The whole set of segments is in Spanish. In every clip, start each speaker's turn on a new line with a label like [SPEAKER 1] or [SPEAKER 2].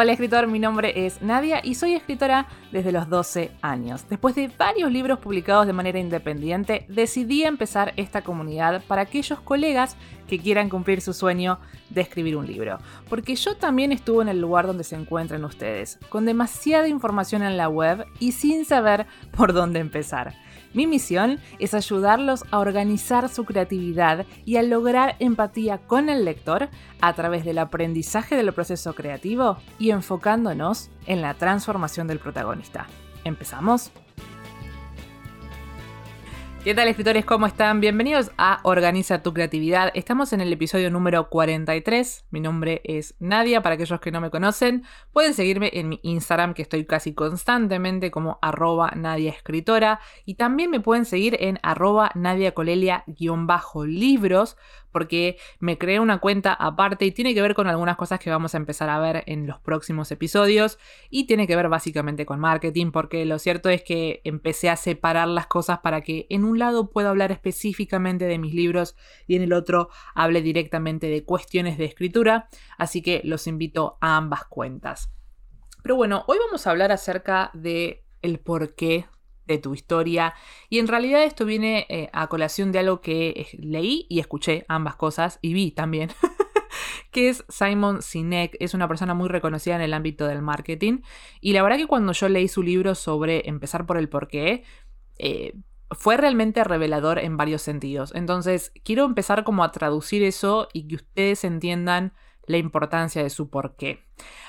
[SPEAKER 1] Hola escritor, mi nombre es Nadia y soy escritora desde los 12 años. Después de varios libros publicados de manera independiente, decidí empezar esta comunidad para aquellos colegas que quieran cumplir su sueño de escribir un libro. Porque yo también estuve en el lugar donde se encuentran ustedes, con demasiada información en la web y sin saber por dónde empezar. Mi misión es ayudarlos a organizar su creatividad y a lograr empatía con el lector a través del aprendizaje del proceso creativo y enfocándonos en la transformación del protagonista. ¿Empezamos? ¿Qué tal escritores? ¿Cómo están? Bienvenidos a Organiza tu creatividad. Estamos en el episodio número 43. Mi nombre es Nadia, para aquellos que no me conocen. Pueden seguirme en mi Instagram, que estoy casi constantemente como arroba Nadia Escritora. Y también me pueden seguir en arroba Nadia Colelia-libros porque me creé una cuenta aparte y tiene que ver con algunas cosas que vamos a empezar a ver en los próximos episodios y tiene que ver básicamente con marketing porque lo cierto es que empecé a separar las cosas para que en un lado pueda hablar específicamente de mis libros y en el otro hable directamente de cuestiones de escritura, así que los invito a ambas cuentas. Pero bueno, hoy vamos a hablar acerca de el por qué de tu historia. Y en realidad esto viene eh, a colación de algo que eh, leí y escuché ambas cosas y vi también. que es Simon Sinek, es una persona muy reconocida en el ámbito del marketing. Y la verdad que cuando yo leí su libro sobre empezar por el porqué, eh, fue realmente revelador en varios sentidos. Entonces, quiero empezar como a traducir eso y que ustedes entiendan la importancia de su porqué.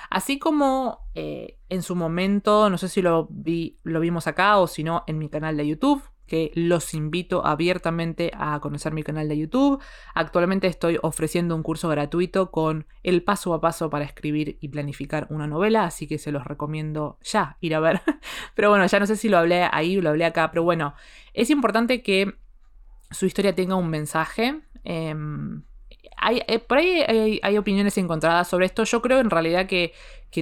[SPEAKER 1] Así como eh, en su momento, no sé si lo, vi, lo vimos acá o si no en mi canal de YouTube, que los invito abiertamente a conocer mi canal de YouTube. Actualmente estoy ofreciendo un curso gratuito con el paso a paso para escribir y planificar una novela, así que se los recomiendo ya ir a ver. Pero bueno, ya no sé si lo hablé ahí o lo hablé acá, pero bueno, es importante que su historia tenga un mensaje. Em, eh, por ahí hay, opiniones encontradas sobre esto. Yo creo en realidad que,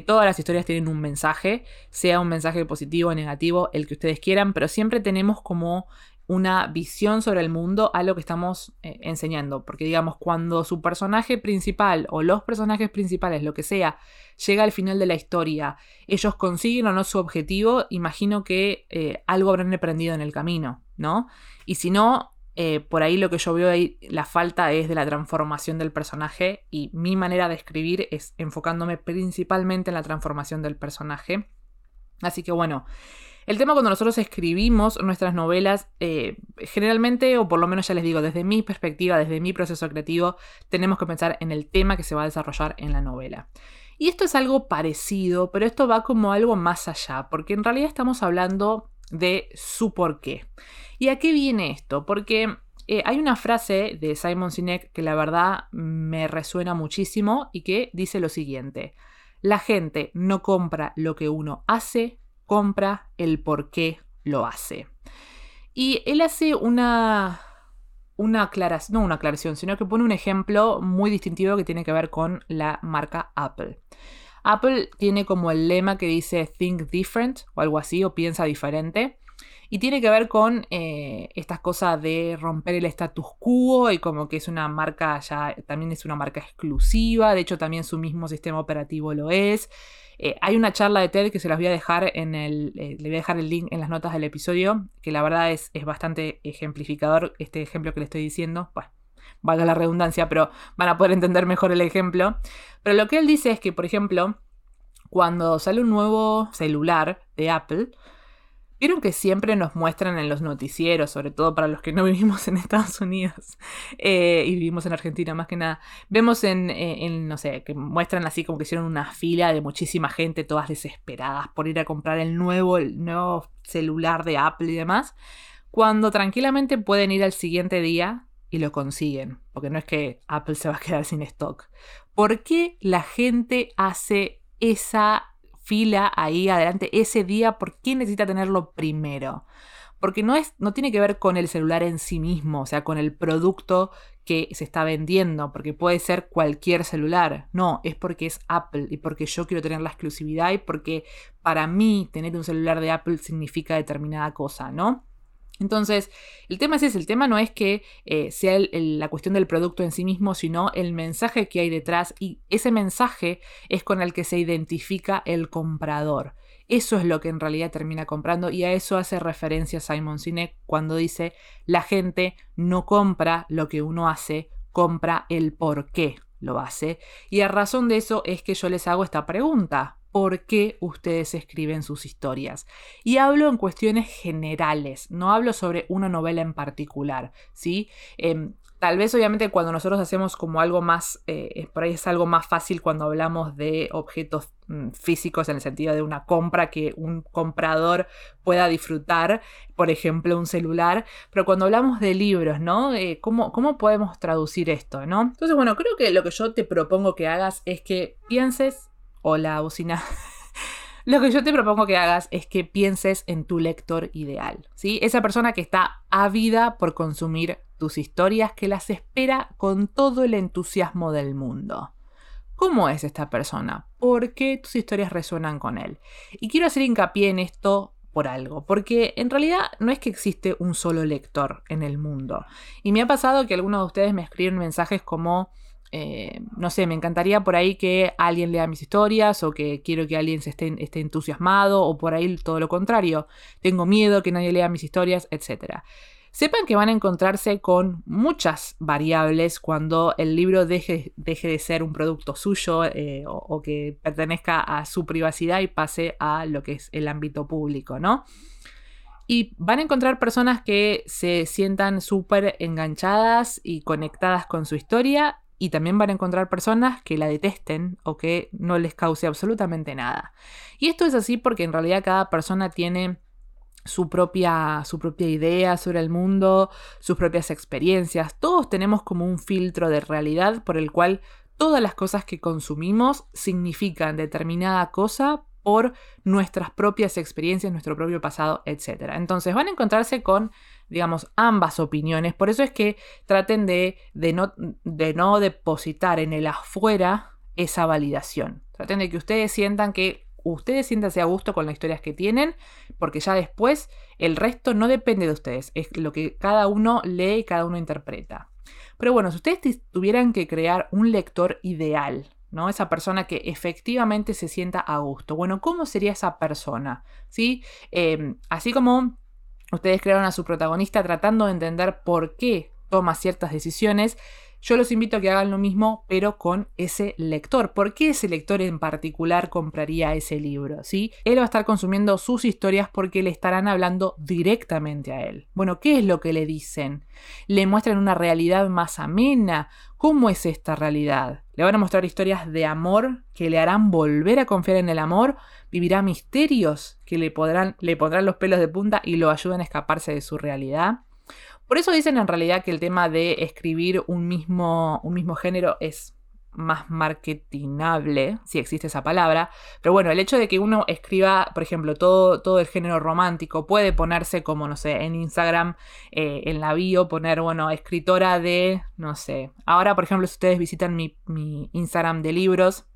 [SPEAKER 1] todas las historias tienen un mensaje, sea un mensaje positivo o negativo, el que ustedes quieran, pero siempre tenemos como una visión sobre el mundo a lo que estamos eh, enseñando. Porque digamos, cuando su personaje principal o los personajes principales, lo que sea, llega al final de la historia, ellos consiguen o no su objetivo, imagino que eh, algo habrán aprendido en el camino, ¿no? Y si no, eh, por ahí lo que yo veo ahí, la falta es de la transformación del personaje y mi manera de escribir es enfocándome principalmente en la transformación del personaje. Así que bueno, el tema cuando nosotros escribimos nuestras novelas, eh, generalmente, o por lo menos ya les digo, desde mi perspectiva, desde mi proceso creativo, tenemos que pensar en el tema que se va a desarrollar en la novela. Y esto es algo parecido, pero esto va como algo más allá, porque en realidad estamos hablando de su porqué. ¿Y a qué viene esto? Porque eh, hay una frase de Simon Sinek que la verdad me resuena muchísimo y que dice lo siguiente. La gente no compra lo que uno hace, compra el por qué lo hace. Y él hace una, una aclaración, no una aclaración, sino que pone un ejemplo muy distintivo que tiene que ver con la marca Apple. Apple tiene como el lema que dice Think Different o algo así, o piensa diferente. Y tiene que ver con eh, estas cosas de romper el status quo y como que es una marca ya, también es una marca exclusiva, de hecho también su mismo sistema operativo lo es. Eh, hay una charla de TED que se las voy a dejar en el, eh, le voy a dejar el link en las notas del episodio, que la verdad es, es bastante ejemplificador este ejemplo que le estoy diciendo. Bueno, valga la redundancia, pero van a poder entender mejor el ejemplo. Pero lo que él dice es que, por ejemplo, cuando sale un nuevo celular de Apple, Vieron que siempre nos muestran en los noticieros, sobre todo para los que no vivimos en Estados Unidos eh, y vivimos en Argentina más que nada. Vemos en, eh, en, no sé, que muestran así como que hicieron una fila de muchísima gente, todas desesperadas por ir a comprar el nuevo, el nuevo celular de Apple y demás, cuando tranquilamente pueden ir al siguiente día y lo consiguen, porque no es que Apple se va a quedar sin stock. ¿Por qué la gente hace esa fila ahí adelante ese día, ¿por qué necesita tenerlo primero? Porque no, es, no tiene que ver con el celular en sí mismo, o sea, con el producto que se está vendiendo, porque puede ser cualquier celular. No, es porque es Apple y porque yo quiero tener la exclusividad y porque para mí tener un celular de Apple significa determinada cosa, ¿no? Entonces, el tema es ese, el tema no es que eh, sea la cuestión del producto en sí mismo, sino el mensaje que hay detrás y ese mensaje es con el que se identifica el comprador. Eso es lo que en realidad termina comprando y a eso hace referencia Simon Sinek cuando dice la gente no compra lo que uno hace, compra el por qué lo hace. Y a razón de eso es que yo les hago esta pregunta por qué ustedes escriben sus historias. Y hablo en cuestiones generales, no hablo sobre una novela en particular, ¿sí? Em, tal vez obviamente cuando nosotros hacemos como algo más, eh, por ahí es algo más fácil cuando hablamos de objetos mm, físicos en el sentido de una compra que un comprador pueda disfrutar, por ejemplo un celular, pero cuando hablamos de libros, ¿no? Eh, ¿cómo, ¿Cómo podemos traducir esto, ¿no? Entonces, bueno, creo que lo que yo te propongo que hagas es que pienses Hola, bocina. Lo que yo te propongo que hagas es que pienses en tu lector ideal, ¿sí? Esa persona que está ávida por consumir tus historias, que las espera con todo el entusiasmo del mundo. ¿Cómo es esta persona? ¿Por qué tus historias resuenan con él? Y quiero hacer hincapié en esto por algo, porque en realidad no es que existe un solo lector en el mundo. Y me ha pasado que algunos de ustedes me escriben mensajes como eh, no sé, me encantaría por ahí que alguien lea mis historias o que quiero que alguien se esté, esté, entusiasmado o por ahí todo lo contrario. Tengo miedo que nadie lea mis historias, etc. Sepan que van a encontrarse con muchas variables cuando el libro deje, deje de ser un producto suyo eh, o, o, que pertenezca a su privacidad y pase a lo que es el ámbito público, ¿no? Y van a encontrar personas que se sientan súper enganchadas y conectadas con su historia y también van a encontrar personas que la detesten o que no les cause absolutamente nada. Y esto es así porque en realidad cada persona tiene su propia, su propia idea sobre el mundo, sus propias experiencias. Todos tenemos como un filtro de realidad por el cual todas las cosas que consumimos significan determinada cosa por nuestras propias experiencias, nuestro propio pasado, etc. Entonces van a encontrarse con digamos, ambas opiniones. Por eso es que traten de, no, no depositar en el afuera esa validación. Traten de que ustedes sientan que ustedes siéntanse a gusto con las historias que tienen, porque ya después el resto no depende de ustedes, es lo que cada uno lee y cada uno interpreta. Pero bueno, si ustedes tuvieran que crear un lector ideal, ¿no? Esa persona que efectivamente se sienta a gusto. Bueno, ¿cómo sería esa persona? ¿Sí? Eh, así como Ustedes crearon a su protagonista tratando de entender por qué toma ciertas decisiones. Yo los invito a que hagan lo mismo, pero con ese lector. ¿Por qué ese lector en particular compraría ese libro? ¿sí? Él va a estar consumiendo sus historias porque le estarán hablando directamente a él. Bueno, ¿qué es lo que le dicen? ¿Le muestran una realidad más amena? ¿Cómo es esta realidad? Le van a mostrar historias de amor que le harán volver a confiar en el amor, vivirá misterios que le, podrán, le pondrán los pelos de punta y lo ayuden a escaparse de su realidad. Por eso dicen en realidad que el tema de escribir un mismo, un mismo género es más marketinable, si existe esa palabra. Pero bueno, el hecho de que uno escriba, por ejemplo, todo, todo el género romántico, puede ponerse como, no sé, en Instagram, eh, en la bio, poner, bueno, escritora de, no sé. Ahora, por ejemplo, si ustedes visitan mi, mi Instagram de libros,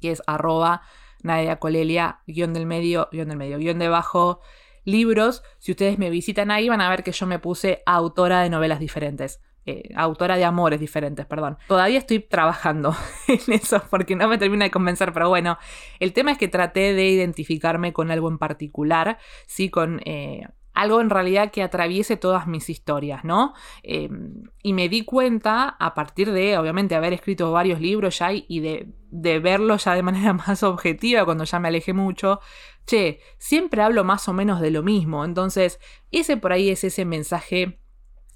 [SPEAKER 1] que es arroba Nadia Colelia, guion del medio, guion del medio, guion debajo, libros, si ustedes me visitan ahí van a ver que yo me puse autora de novelas diferentes. Eh, autora de amores diferentes, perdón. Todavía estoy trabajando en eso porque no me termina de convencer, pero bueno, el tema es que traté de identificarme con algo en particular, sí, con eh, algo en realidad que atraviese todas mis historias, ¿no? Em, y me di cuenta a partir de, obviamente, haber escrito varios libros ya y de, de verlos ya de manera más objetiva cuando ya me alejé mucho, che, siempre hablo más o menos de lo mismo. Entonces, ese por ahí es ese mensaje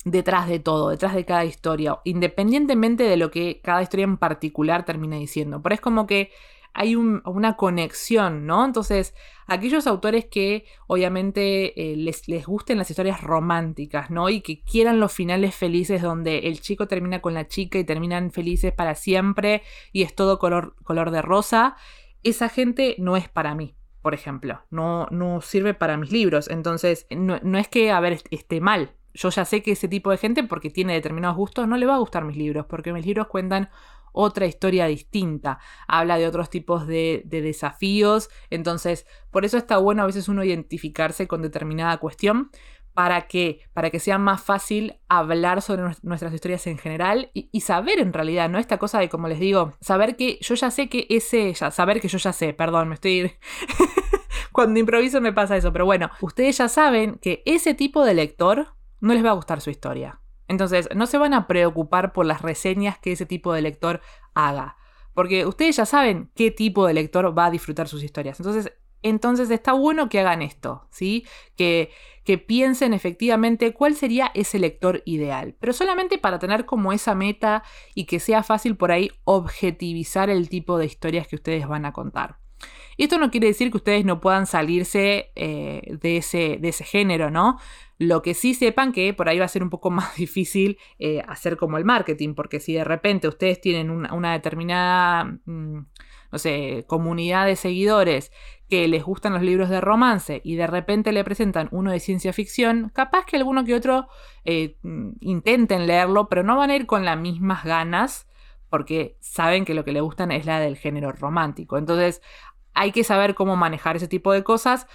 [SPEAKER 1] detrás de todo, detrás de cada historia, independientemente de lo que cada historia en particular termina diciendo. Pero es como que hay una conexión, ¿no? Entonces, aquellos autores que obviamente eh, les, les, gusten las historias románticas, ¿no? Y que quieran los finales felices donde el chico termina con la chica y terminan felices para siempre y es todo color, color de rosa, esa gente no es para mí por ejemplo. No, no sirve para mis libros. Entonces, no, es que, a ver, esté mal. Yo ya sé que ese tipo de gente, porque tiene determinados gustos, no le va a gustar mis libros, porque mis libros cuentan otra historia distinta, habla de otros tipos de, de, desafíos, entonces por eso está bueno a veces uno identificarse con determinada cuestión, ¿Para qué? Para que sea más fácil hablar sobre nuestras historias en general y, saber en realidad, ¿no? Esta cosa de, como les digo, saber que yo ya sé que ese, ya, saber que yo ya sé, perdón, me estoy... Cuando improviso me pasa eso, pero bueno, ustedes ya saben que ese tipo de lector no les va a gustar su historia. Entonces, no se van a preocupar por las reseñas que ese tipo de lector haga. Porque ustedes ya saben qué tipo de lector va a disfrutar sus historias. Entonces, entonces está bueno que hagan esto, ¿sí? Que, que piensen efectivamente cuál sería ese lector ideal, pero solamente para tener como esa meta y que sea fácil por ahí objetivizar el tipo de historias que ustedes van a contar. Y esto no quiere decir que ustedes no puedan salirse eh, de, ese, de ese género, ¿no? Lo que sí sepan que por ahí va a ser un poco más difícil eh, hacer como el marketing, porque si de repente ustedes tienen una, determinada, mm, no sé, comunidad de seguidores que les gustan los libros de romance y de repente le presentan uno de ciencia ficción, capaz que alguno que otro eh, mm, intenten leerlo, pero no van a ir con las mismas ganas porque saben que lo que le gustan es la del género romántico. Entonces, hay que saber cómo manejar ese tipo de cosas,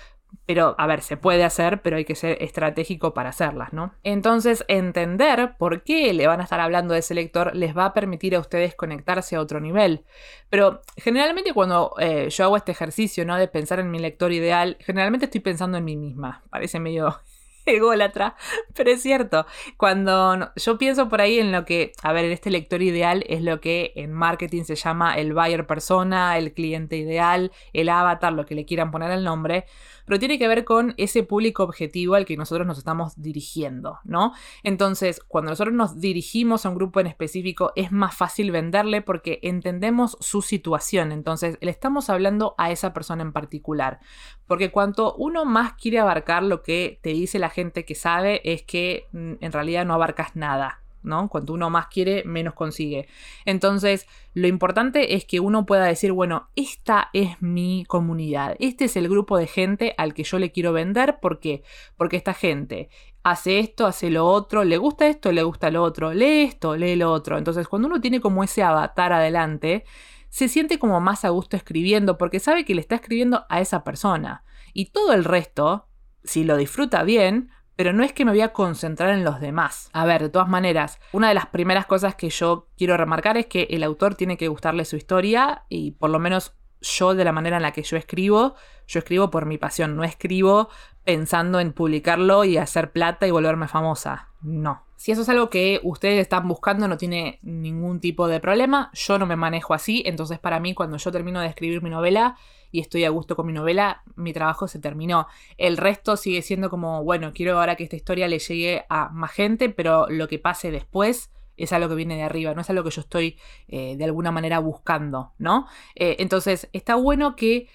[SPEAKER 1] pero, a ver, se puede hacer, pero hay que ser estratégico para hacerlas, ¿no? Entonces, entender por qué le van a estar hablando de ese lector les va a permitir a ustedes conectarse a otro nivel. Pero generalmente cuando eh, yo hago este ejercicio, ¿no? De pensar en mi lector ideal, generalmente estoy pensando en mí misma. Parece medio ególatra, pero es cierto. Cuando yo pienso por ahí en lo que, a ver, en este lector ideal es lo que en marketing se llama el buyer persona, el cliente ideal, el avatar, lo que le quieran poner el nombre pero tiene que ver con ese público objetivo al que nosotros nos estamos dirigiendo, ¿no? Entonces, cuando nosotros nos dirigimos a un grupo en específico, es más fácil venderle porque entendemos su situación, entonces le estamos hablando a esa persona en particular, porque cuanto uno más quiere abarcar lo que te dice la gente que sabe, es que mm, en realidad no abarcas nada, ¿no? Cuanto uno más quiere, menos consigue. Entonces, lo importante es que uno pueda decir, bueno, esta es mi comunidad, este es el grupo de gente al que yo le quiero vender, ¿por qué? Porque esta gente hace esto, hace lo otro, le gusta esto, le gusta lo otro, lee esto, lee lo otro. Entonces, cuando uno tiene como ese avatar adelante, se siente como más a gusto escribiendo porque sabe que le está escribiendo a esa persona. Y todo el resto, si lo disfruta bien, pero no es que me voy a concentrar en los demás. A ver, de todas maneras, una de las primeras cosas que yo quiero remarcar es que el autor tiene que gustarle su historia y por lo menos yo de la manera en la que yo escribo, yo escribo por mi pasión, no escribo pensando en publicarlo y hacer plata y volverme famosa. No. Si eso es algo que ustedes están buscando, no tiene ningún tipo de problema. Yo no me manejo así, entonces para mí cuando yo termino de escribir mi novela, y estoy a gusto con mi novela, mi trabajo se terminó. El resto sigue siendo como, bueno, quiero ahora que esta historia le llegue a más gente, pero lo que pase después es algo que viene de arriba, no es algo que yo estoy eh, de alguna manera buscando, ¿no? Eh, entonces, está bueno que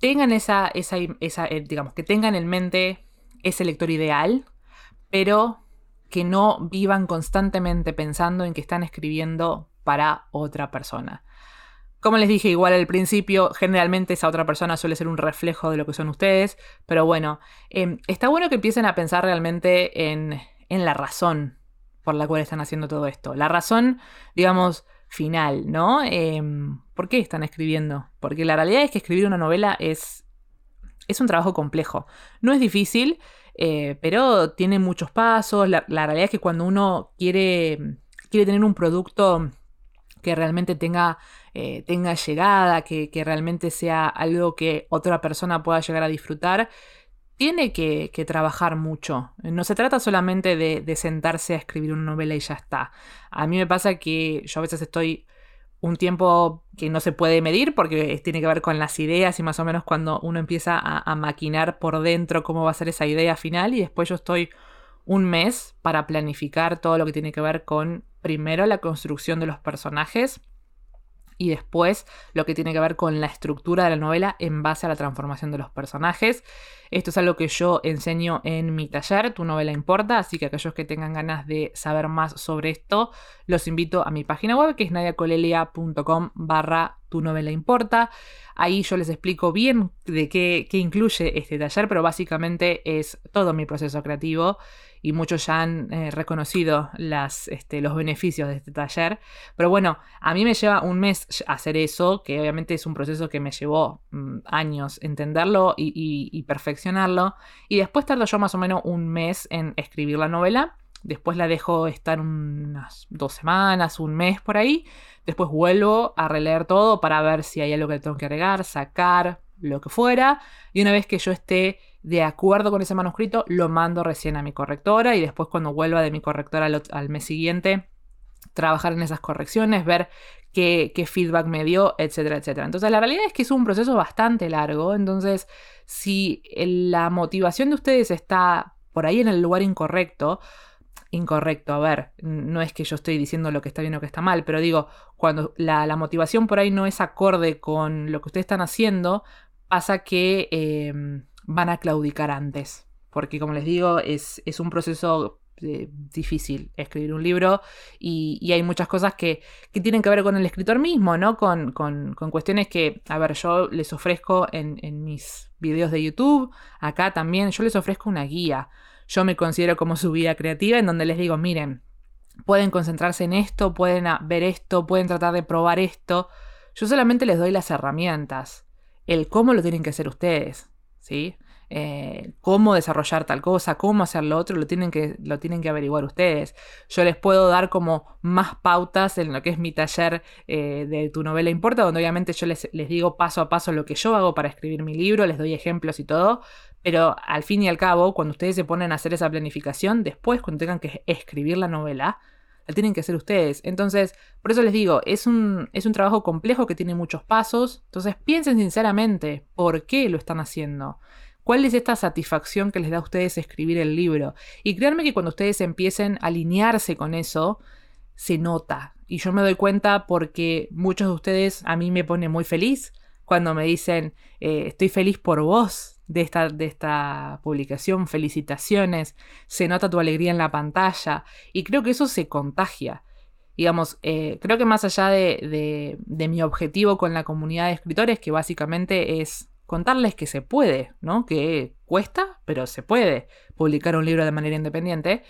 [SPEAKER 1] tengan esa, esa, eh, digamos, que tengan en mente ese lector ideal, pero que no vivan constantemente pensando en que están escribiendo para otra persona. Como les dije igual al principio, generalmente esa otra persona suele ser un reflejo de lo que son ustedes, pero bueno, em, está bueno que empiecen a pensar realmente en, en la razón por la cual están haciendo todo esto. La razón, digamos, final, ¿no? Em, ¿Por qué están escribiendo? Porque la realidad es que escribir una novela es, es un trabajo complejo. No es difícil, eh, pero tiene muchos pasos. La, realidad es que cuando uno quiere, quiere tener un producto que realmente tenga eh, tenga llegada, que, realmente sea algo que otra persona pueda llegar a disfrutar, tiene que, trabajar mucho. No se trata solamente de, sentarse a escribir una novela y ya está. A mí me pasa que yo a veces estoy un tiempo que no se puede medir porque tiene que ver con las ideas y más o menos cuando uno empieza a, maquinar por dentro cómo va a ser esa idea final y después yo estoy un mes para planificar todo lo que tiene que ver con primero la construcción de los personajes y después lo que tiene que ver con la estructura de la novela en base a la transformación de los personajes. Esto es algo que yo enseño en mi taller, Tu novela importa, así que aquellos que tengan ganas de saber más sobre esto, los invito a mi página web que es nadiacolelia.com barra tu novela importa. Ahí yo les explico bien de qué, qué incluye este taller, pero básicamente es todo mi proceso creativo y muchos ya han eh, reconocido este, los beneficios de este taller. Pero bueno, a mí me lleva un mes hacer eso, que obviamente es un proceso que me llevó mm, años entenderlo y, perfeccionarlo. Y después tardo yo más o menos un mes en escribir la novela. Después la dejo estar unas dos semanas, un mes por ahí. Después vuelvo a releer todo para ver si hay algo que tengo que agregar, sacar, lo que fuera. Y una vez que yo esté de acuerdo con ese manuscrito, lo mando recién a mi correctora y después cuando vuelva de mi correctora al, mes siguiente, trabajar en esas correcciones, ver qué, feedback me dio, etcétera, etcétera. Entonces la realidad es que es un proceso bastante largo, entonces si la motivación de ustedes está por ahí en el lugar incorrecto, incorrecto. A ver, no es que yo estoy diciendo lo que está bien o que está mal, pero digo, cuando la, motivación por ahí no es acorde con lo que ustedes están haciendo, pasa que em, van a claudicar antes. Porque como les digo, es, un proceso eh, difícil escribir un libro y, hay muchas cosas que, tienen que ver con el escritor mismo, ¿no? Con, cuestiones que, a ver, yo les ofrezco en, en, mis videos de YouTube, acá también, yo les ofrezco una guía. Yo me considero como su guía creativa en donde les digo, miren, pueden concentrarse en esto, pueden ver esto, pueden tratar de probar esto. Yo solamente les doy las herramientas el cómo lo tienen que hacer ustedes, ¿sí? Eh, cómo desarrollar tal cosa, cómo hacer lo otro, lo tienen, que, lo tienen que averiguar ustedes. Yo les puedo dar como más pautas en lo que es mi taller eh, de Tu novela importa, donde obviamente yo les, les, digo paso a paso lo que yo hago para escribir mi libro, les doy ejemplos y todo, pero al fin y al cabo, cuando ustedes se ponen a hacer esa planificación, después cuando tengan que escribir la novela, tienen que hacer ustedes. Entonces, por eso les digo, es un, es un trabajo complejo que tiene muchos pasos. Entonces, piensen sinceramente por qué lo están haciendo. ¿Cuál es esta satisfacción que les da a ustedes escribir el libro? Y créanme que cuando ustedes empiecen a alinearse con eso, se nota. Y yo me doy cuenta porque muchos de ustedes a mí me pone muy feliz cuando me dicen, eh, estoy feliz por vos, de esta, de esta publicación. Felicitaciones, se nota tu alegría en la pantalla y creo que eso se contagia. Digamos, eh, creo que más allá de, de, mi objetivo con la comunidad de escritores, que básicamente es contarles que se puede, ¿no? Que cuesta, pero se puede publicar un libro de manera independiente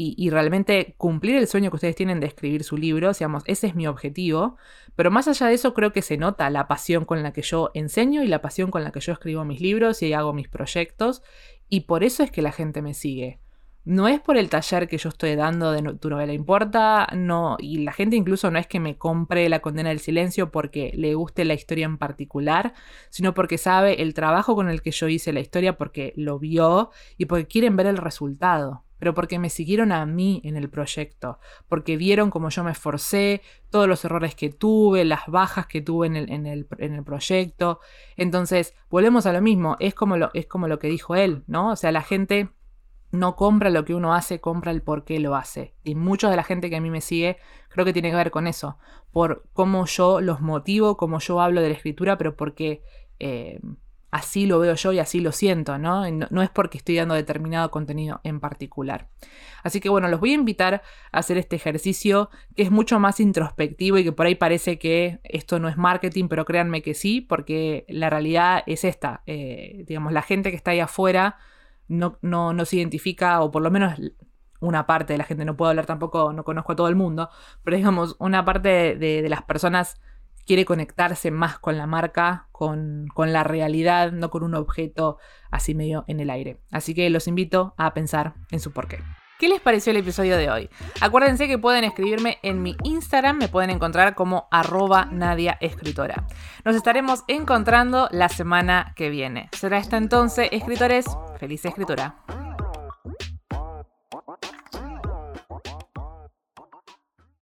[SPEAKER 1] y, realmente cumplir el sueño que ustedes tienen de escribir su libro, digamos, ese es mi objetivo, pero más allá de eso creo que se nota la pasión con la que yo enseño y la pasión con la que yo escribo mis libros y hago mis proyectos, y por eso es que la gente me sigue. No es por el taller que yo estoy dando de Tu novela importa, no, y la gente incluso no es que me compre La condena del silencio porque le guste la historia en particular, sino porque sabe el trabajo con el que yo hice la historia, porque lo vio y porque quieren ver el resultado pero porque me siguieron a mí en el proyecto, porque vieron cómo yo me esforcé, todos los errores que tuve, las bajas que tuve en el, en el, proyecto. Entonces, volvemos a lo mismo, es como lo, es como lo que dijo él, ¿no? O sea, la gente no compra lo que uno hace, compra el por qué lo hace. Y mucha de la gente que a mí me sigue creo que tiene que ver con eso, por cómo yo los motivo, cómo yo hablo de la escritura, pero porque... Eh, así lo veo yo y así lo siento, ¿no? ¿no? es porque estoy dando determinado contenido en particular. Así que bueno, los voy a invitar a hacer este ejercicio que es mucho más introspectivo y que por ahí parece que esto no es marketing, pero créanme que sí, porque la realidad es esta. Eh, digamos, la gente que está ahí afuera no, no, se identifica, o por lo menos una parte de la gente, no puedo hablar tampoco, no conozco a todo el mundo, pero digamos, una parte de las personas quiere conectarse más con la marca, con, la realidad, no con un objeto así medio en el aire. Así que los invito a pensar en su porqué. ¿Qué les pareció el episodio de hoy? Acuérdense que pueden escribirme en mi Instagram, me pueden encontrar como arroba Nadia Escritora. Nos estaremos encontrando la semana que viene. Será hasta entonces, escritores, feliz escritura.